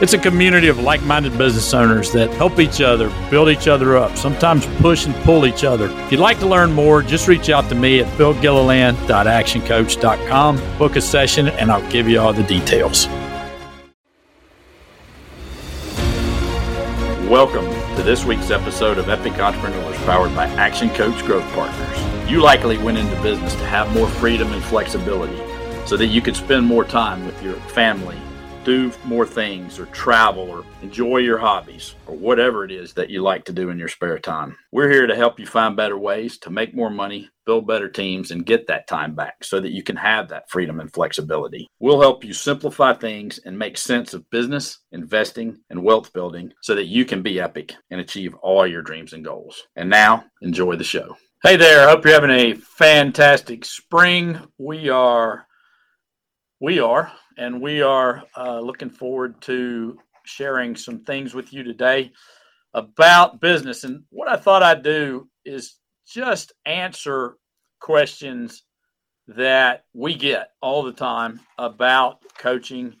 It's a community of like minded business owners that help each other, build each other up, sometimes push and pull each other. If you'd like to learn more, just reach out to me at billgilliland.actioncoach.com, book a session, and I'll give you all the details. Welcome to this week's episode of Epic Entrepreneurs powered by Action Coach Growth Partners. You likely went into business to have more freedom and flexibility so that you could spend more time with your family, do more things, or travel, or enjoy your hobbies, or whatever it is that you like to do in your spare time. We're here to help you find better ways to make more money, build better teams, and get that time back so that you can have that freedom and flexibility. We'll help you simplify things and make sense of business, investing, and wealth building so that you can be epic and achieve all your dreams and goals. And now, enjoy the show. Hey there, I hope you're having a fantastic spring. We are, we are, and we are uh, looking forward to sharing some things with you today about business. And what I thought I'd do is just answer questions that we get all the time about coaching.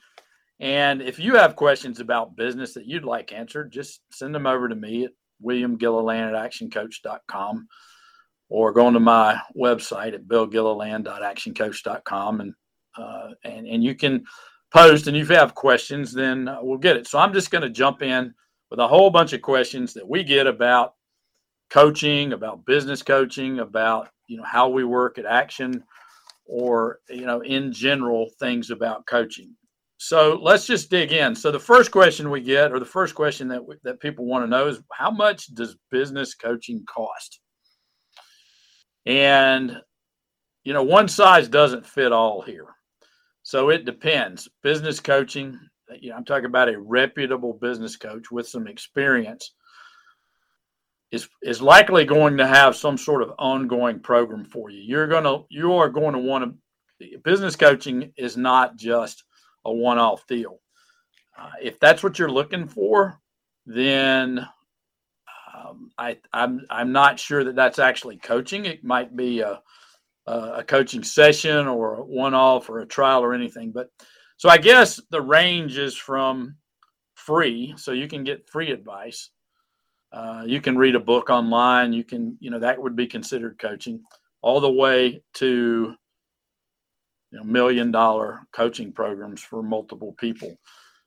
And if you have questions about business that you'd like answered, just send them over to me at williamgilliland at actioncoach.com or go onto my website at billgilliland.actioncoach.com and uh, and and you can post. And if you have questions, then we'll get it. So I'm just going to jump in with a whole bunch of questions that we get about coaching, about business coaching, about you know how we work at Action, or you know in general things about coaching. So let's just dig in. So the first question we get, or the first question that that people want to know, is how much does business coaching cost? And you know, one size doesn't fit all here. So it depends. Business coaching, you know, I'm talking about a reputable business coach with some experience is is likely going to have some sort of ongoing program for you. You're going to you are going to want to business coaching is not just a one-off deal. Uh, if that's what you're looking for, then um, I, I'm I'm not sure that that's actually coaching. It might be a uh, a coaching session or one off or a trial or anything. But so I guess the range is from free, so you can get free advice. Uh, you can read a book online. You can, you know, that would be considered coaching, all the way to you know, million dollar coaching programs for multiple people.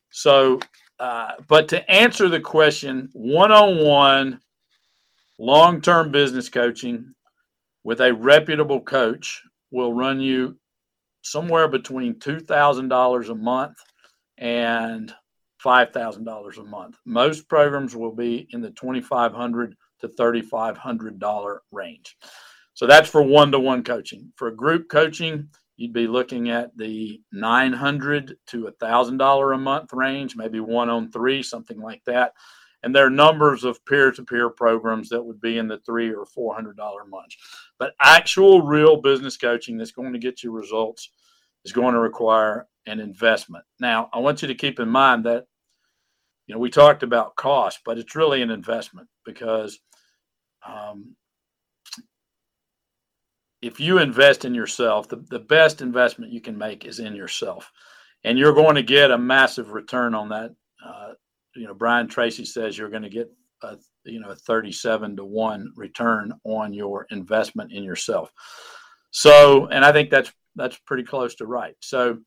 So, uh, but to answer the question, one on one, long term business coaching with a reputable coach will run you somewhere between $2,000 a month and $5,000 a month. Most programs will be in the 2,500 to $3,500 range. So that's for one to one coaching. For group coaching, you'd be looking at the 900 to $1,000 a month range, maybe one on three, something like that. And there are numbers of peer to peer programs that would be in the three or four hundred dollar month. But actual real business coaching that's going to get you results is going to require an investment. Now, I want you to keep in mind that you know we talked about cost, but it's really an investment because um, if you invest in yourself, the, the best investment you can make is in yourself. And you're going to get a massive return on that. Uh, you know, Brian Tracy says you're going to get a you know a 37 to 1 return on your investment in yourself. So and i think that's that's pretty close to right. So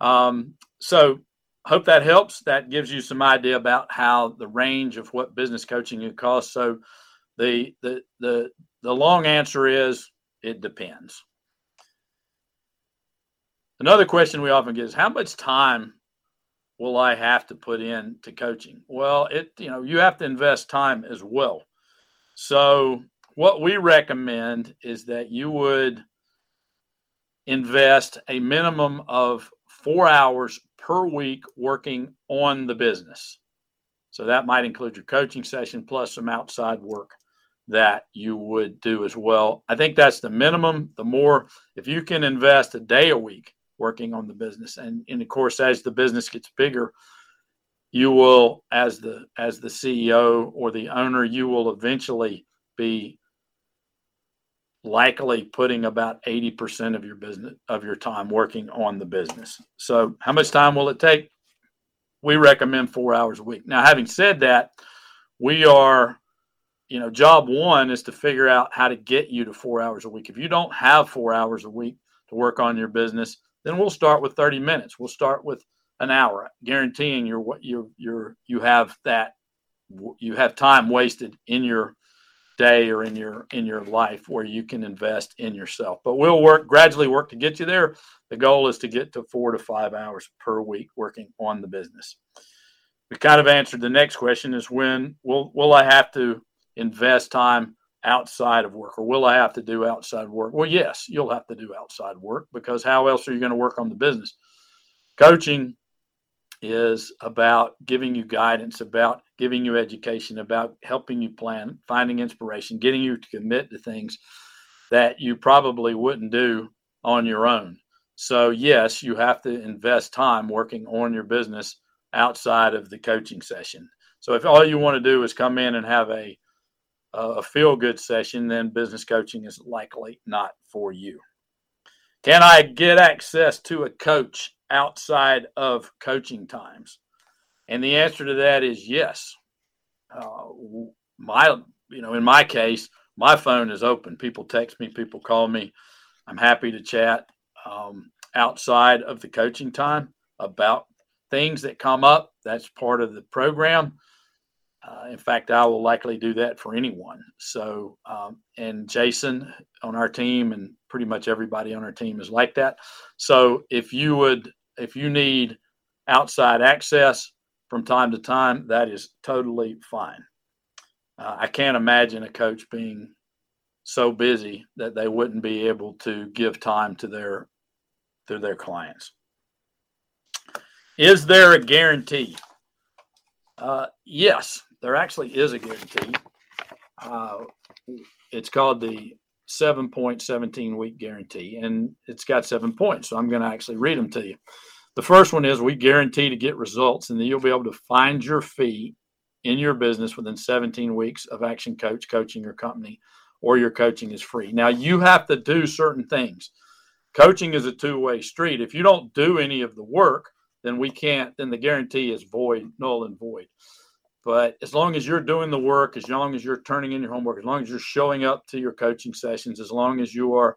um so hope that helps. That gives you some idea about how the range of what business coaching it cost. so the the the the long answer is it depends. Another question we often get is how much time will I have to put in to coaching? Well, it you know, you have to invest time as well. So, what we recommend is that you would invest a minimum of 4 hours per week working on the business. So that might include your coaching session plus some outside work that you would do as well. I think that's the minimum. The more, if you can invest a day a week working on the business. And, and of course, as the business gets bigger, you will, as the as the CEO or the owner, you will eventually be likely putting about 80% of your business of your time working on the business. So how much time will it take? We recommend four hours a week. Now, having said that, we are, you know, job one is to figure out how to get you to four hours a week. If you don't have four hours a week to work on your business, then we'll start with 30 minutes. We'll start with an hour, guaranteeing you're what you you're you have that you have time wasted in your day or in your in your life where you can invest in yourself. But we'll work gradually work to get you there. The goal is to get to four to five hours per week working on the business. We kind of answered the next question is when will will I have to invest time outside of work or will I have to do outside work? Well, yes, you'll have to do outside work because how else are you going to work on the business? Coaching is about giving you guidance, about giving you education, about helping you plan, finding inspiration, getting you to commit to things that you probably wouldn't do on your own. So, yes, you have to invest time working on your business outside of the coaching session. So, if all you want to do is come in and have a a feel good session, then business coaching is likely not for you. Can I get access to a coach outside of coaching times? And the answer to that is yes. Uh, my, you know, in my case, my phone is open. People text me, people call me. I'm happy to chat um, outside of the coaching time about things that come up. That's part of the program. Uh, in fact, I will likely do that for anyone. So, um, and Jason on our team and pretty much everybody on our team is like that. So, if you would, if you need outside access from time to time, that is totally fine. Uh, I can't imagine a coach being so busy that they wouldn't be able to give time to their to their clients. Is there a guarantee? Uh, yes, there actually is a guarantee. Uh, it's called the seven point 17 week guarantee, and it's got seven points. So I'm going to actually read them to you. The first one is we guarantee to get results, and then you'll be able to find your fee in your business within 17 weeks of Action Coach coaching your company, or your coaching is free. Now, you have to do certain things. Coaching is a two way street. If you don't do any of the work, then we can't, then the guarantee is void, null and void. But as long as you're doing the work, as long as you're turning in your homework, as long as you're showing up to your coaching sessions, as long as you are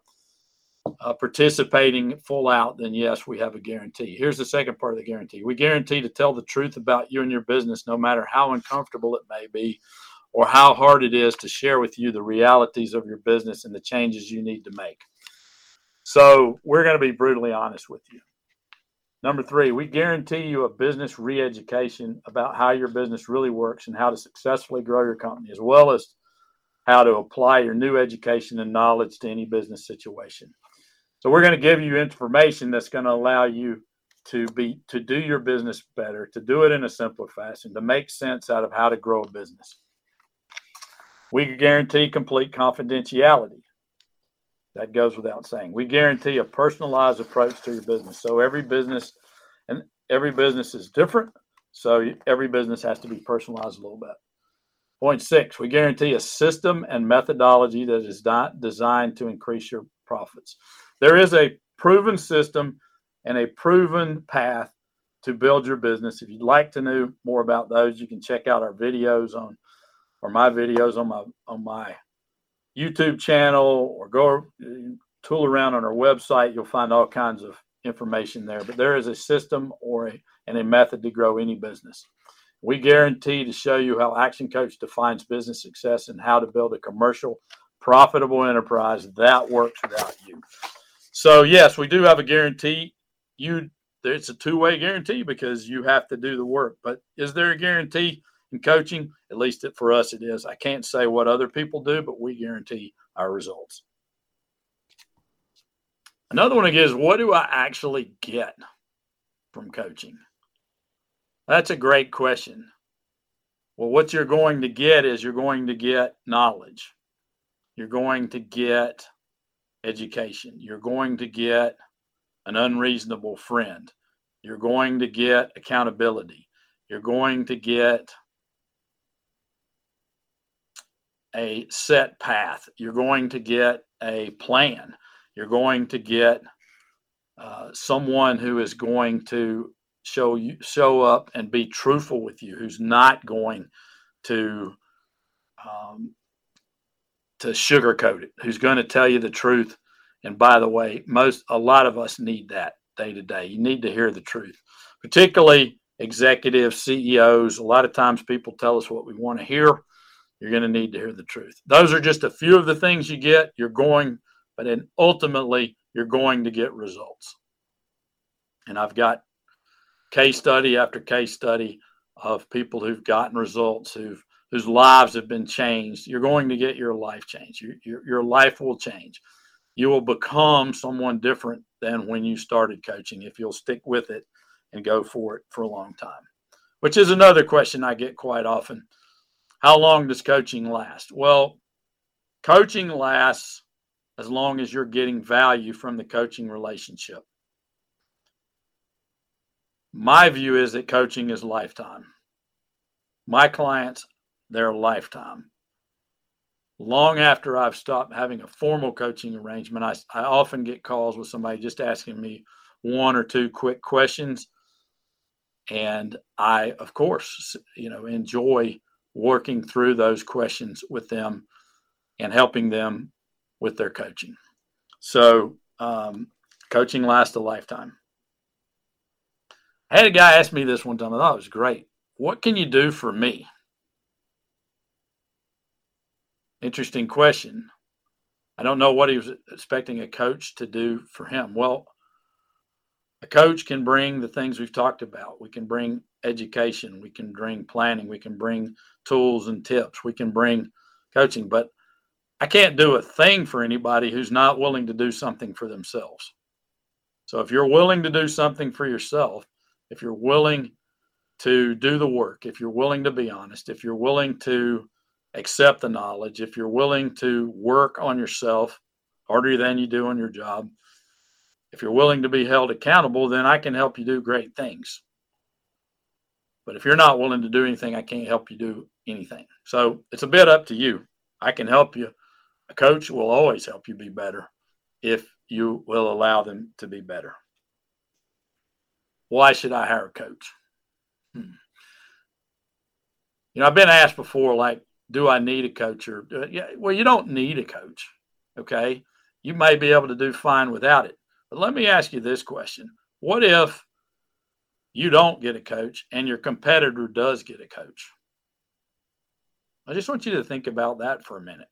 uh, participating full out, then yes, we have a guarantee. Here's the second part of the guarantee we guarantee to tell the truth about you and your business, no matter how uncomfortable it may be or how hard it is to share with you the realities of your business and the changes you need to make. So, we're going to be brutally honest with you. Number three, we guarantee you a business re education about how your business really works and how to successfully grow your company, as well as how to apply your new education and knowledge to any business situation. So, we're going to give you information that's going to allow you to be to do your business better, to do it in a simpler fashion, to make sense out of how to grow a business. We guarantee complete confidentiality. That goes without saying. We guarantee a personalized approach to your business. So every business and every business is different. So every business has to be personalized a little bit. Point six, we guarantee a system and methodology that is not designed to increase your profits. There is a proven system and a proven path to build your business. If you'd like to know more about those, you can check out our videos on or my videos on my on my YouTube channel or go uh, tool around on our website. You'll find all kinds of information there. But there is a system or a, and a method to grow any business. We guarantee to show you how Action Coach defines business success and how to build a commercial, profitable enterprise that works without you. So yes, we do have a guarantee. You it's a two-way guarantee because you have to do the work. But is there a guarantee in coaching. At least for us, it is. I can't say what other people do, but we guarantee our results. Another one is what do I actually get from coaching? That's a great question. Well, what you're going to get is you're going to get knowledge. You're going to get education. You're going to get an unreasonable friend. You're going to get accountability. You're going to get a set path. You're going to get a plan. You're going to get uh, someone who is going to show you show up and be truthful with you, who's not going to um, to sugarcoat it, who's going to tell you the truth. And by the way, most a lot of us need that day to day. You need to hear the truth, particularly executives, CEOs. A lot of times people tell us what we want to hear. You're going to need to hear the truth. Those are just a few of the things you get. You're going, but then ultimately, you're going to get results. And I've got case study after case study of people who've gotten results, who've whose lives have been changed. You're going to get your life changed. Your, your, your life will change. You will become someone different than when you started coaching if you'll stick with it and go for it for a long time. Which is another question I get quite often. How long does coaching last? Well, coaching lasts as long as you're getting value from the coaching relationship. My view is that coaching is lifetime. My clients, their lifetime. Long after I've stopped having a formal coaching arrangement, I, I often get calls with somebody just asking me one or two quick questions. And I, of course, you know, enjoy working through those questions with them and helping them with their coaching. So, um, coaching lasts a lifetime. I had a guy ask me this one time. I thought it was great. What can you do for me? Interesting question. I don't know what he was expecting a coach to do for him. Well, a coach can bring the things we've talked about. We can bring education, we can bring planning, we can bring tools and tips, we can bring coaching, but I can't do a thing for anybody who's not willing to do something for themselves. So if you're willing to do something for yourself, if you're willing to do the work, if you're willing to be honest, if you're willing to accept the knowledge, if you're willing to work on yourself harder than you do on your job, if you're willing to be held accountable, then I can help you do great things. But if you're not willing to do anything, I can't help you do anything. So it's a bit up to you. I can help you. A coach will always help you be better if you will allow them to be better. Why should I hire a coach? Hmm. You know, I've been asked before, like, do I need a coach? Or uh, yeah, well, you don't need a coach. Okay, you may be able to do fine without it. But let me ask you this question: What if you don't get a coach and your competitor does get a coach? I just want you to think about that for a minute.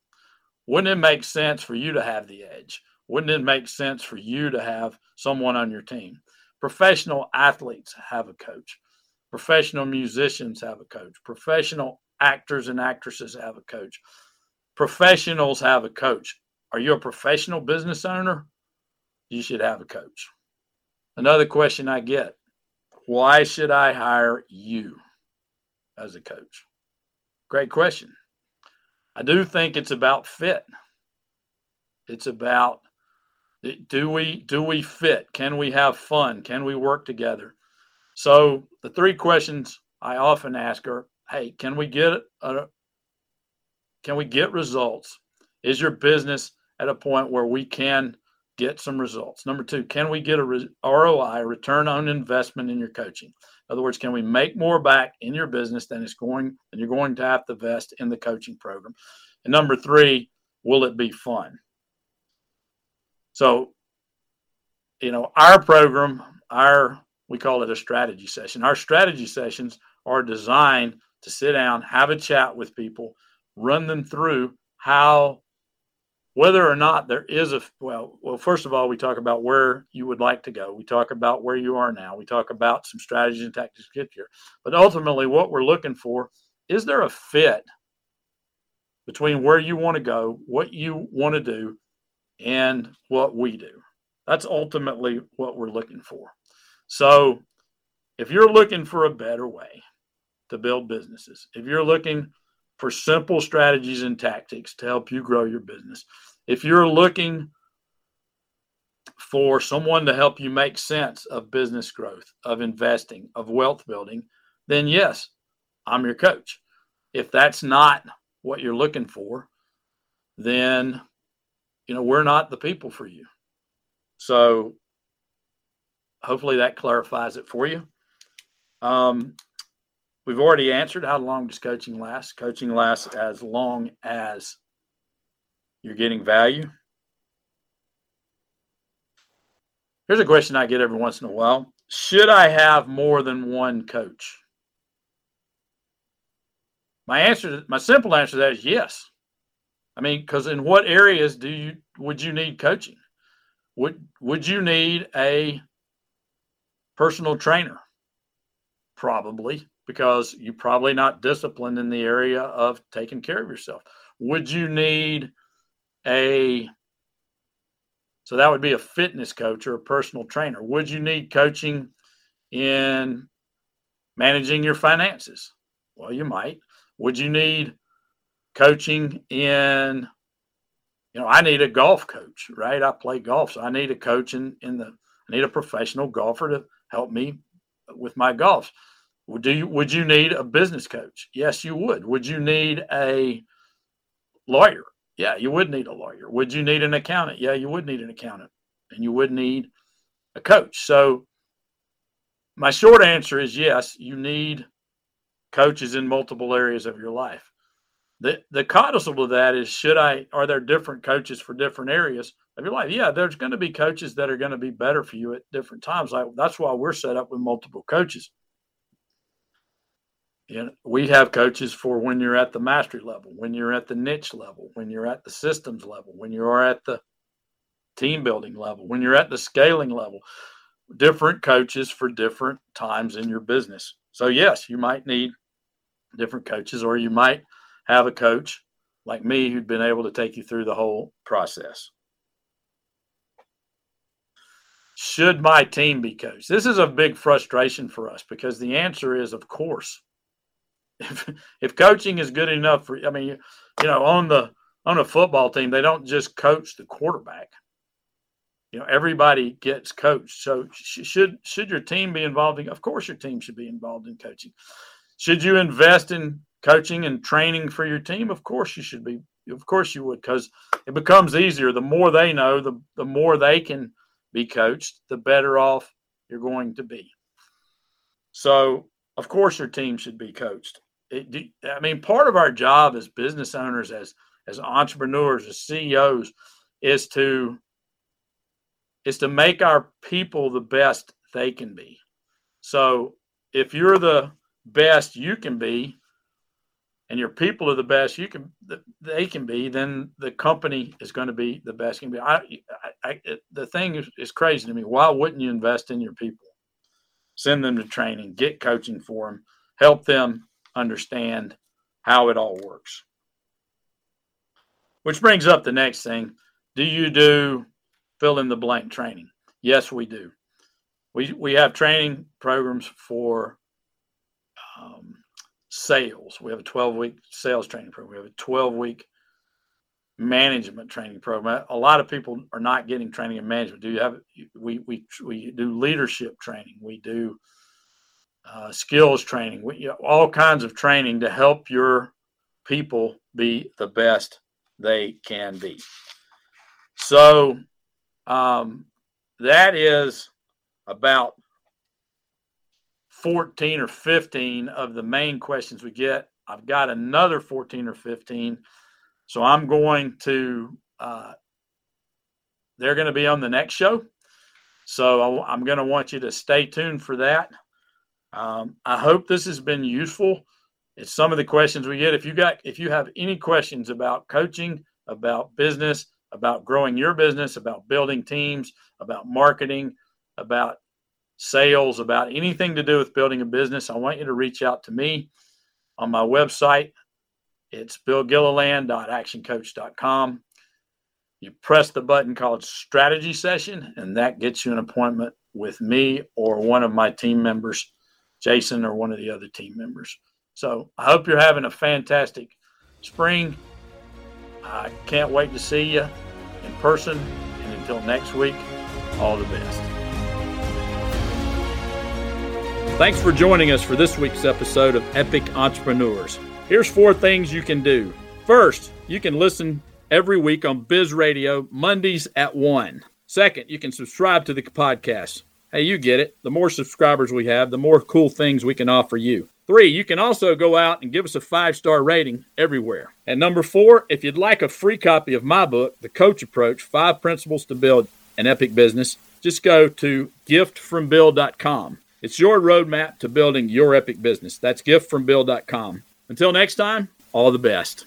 Wouldn't it make sense for you to have the edge? Wouldn't it make sense for you to have someone on your team? Professional athletes have a coach. Professional musicians have a coach. Professional actors and actresses have a coach. Professionals have a coach. Are you a professional business owner? You should have a coach. Another question I get why should I hire you as a coach? Great question. I do think it's about fit. It's about do we do we fit? Can we have fun? Can we work together? So the three questions I often ask are, hey, can we get a, can we get results? Is your business at a point where we can get some results? Number two, can we get a re- ROI, return on investment in your coaching? In other words, can we make more back in your business than it's going than you're going to have to invest in the coaching program? And number three, will it be fun? So, you know, our program, our we call it a strategy session. Our strategy sessions are designed to sit down, have a chat with people, run them through how whether or not there is a well well first of all we talk about where you would like to go. We talk about where you are now. We talk about some strategies and tactics to get here but ultimately what we're looking for is there a fit between where you want to go what you want to do and what we do? That's ultimately what we're looking for. So if you're looking for a better way to build businesses. If you're looking for simple strategies and tactics to help you grow your business, if you're looking for someone to help you make sense of business growth, of investing, of wealth building, then yes, I'm your coach. If that's not what you're looking for, then you know we're not the people for you. So hopefully that clarifies it for you. Um, we've already answered how long does coaching last? Coaching lasts as long as you're getting value. Here's a question I get every once in a while Should I have more than one coach? My answer, my simple answer to that is yes. I mean, because in what areas do you would you need coaching? Would would you need a personal trainer? Probably, because you're probably not disciplined in the area of taking care of yourself. Would you need a so that would be a fitness coach or a personal trainer. Would you need coaching in managing your finances? Well, you might. Would you need coaching in you know, I need a golf coach, right? I play golf, so I need a coach in, in the I need a professional golfer to help me with my golf. Would you would you need a business coach? Yes, you would. Would you need a lawyer? Yeah, you would need a lawyer. Would you need an accountant? Yeah, you would need an accountant. And you would need a coach. So my short answer is yes, you need coaches in multiple areas of your life. The the codicil to that is should I are there different coaches for different areas of your life? Yeah, there's going to be coaches that are going to be better for you at different times. Like that's why we're set up with multiple coaches. You know, we have coaches for when you're at the mastery level, when you're at the niche level, when you're at the systems level, when you are at the team building level, when you're at the scaling level. Different coaches for different times in your business. So yes, you might need different coaches, or you might have a coach like me who'd been able to take you through the whole process. Should my team be coached? This is a big frustration for us because the answer is, of course. If, if coaching is good enough for, I mean, you know, on the on a football team, they don't just coach the quarterback. You know, everybody gets coached. So should should your team be involved in? Of course, your team should be involved in coaching. Should you invest in coaching and training for your team, of course you should be. Of course you would, because it becomes easier. The more they know, the the more they can be coached, the better off you're going to be. So, of course, your team should be coached. It, I mean, part of our job as business owners, as as entrepreneurs, as CEOs, is to is to make our people the best they can be. So, if you're the best you can be, and your people are the best you can they can be, then the company is going to be the best can be. I, I, I the thing is, is crazy to me. Why wouldn't you invest in your people? Send them to training, get coaching for them, help them understand how it all works. Which brings up the next thing. Do you do fill in the blank training? Yes, we do. We, we have training programs for um, sales. We have a 12 week sales training program. We have a 12 week management training program. A lot of people are not getting training in management. Do you have we we we do leadership training. We do uh, skills training. All kinds of training to help your people be the best they can be. So um, that is about 14 or 15 of the main questions we get. I've got another 14 or 15. So I'm going to, uh, they're going to be on the next show. So I, am going to want you to stay tuned for that. Um, I hope this has been useful. It's some of the questions we get. If you got, if you have any questions about coaching, about business, about growing your business, about building teams, about marketing, about sales, about anything to do with building a business, I want you to reach out to me on my website. It's billgilliland.actioncoach.com. You press the button called strategy session, and that gets you an appointment with me or one of my team members, Jason or one of the other team members. So I hope you're having a fantastic spring. I can't wait to see you in person. And until next week, All the best. Thanks for joining us for this week's episode of Epic Entrepreneurs. Here's four things you can do. First, you can listen every week on Biz Radio, Mondays at 1. Second, you can subscribe to the podcast. Hey, you get it. The more subscribers we have, the more cool things we can offer you. Three, you can also go out and give us a five star rating everywhere. And number four, if you'd like a free copy of my book, The Coach Approach Five Principles to Build an Epic Business, just go to giftfrombill.com. It's your roadmap to building your epic business. That's giftfrombill.com. Until next time, all the best.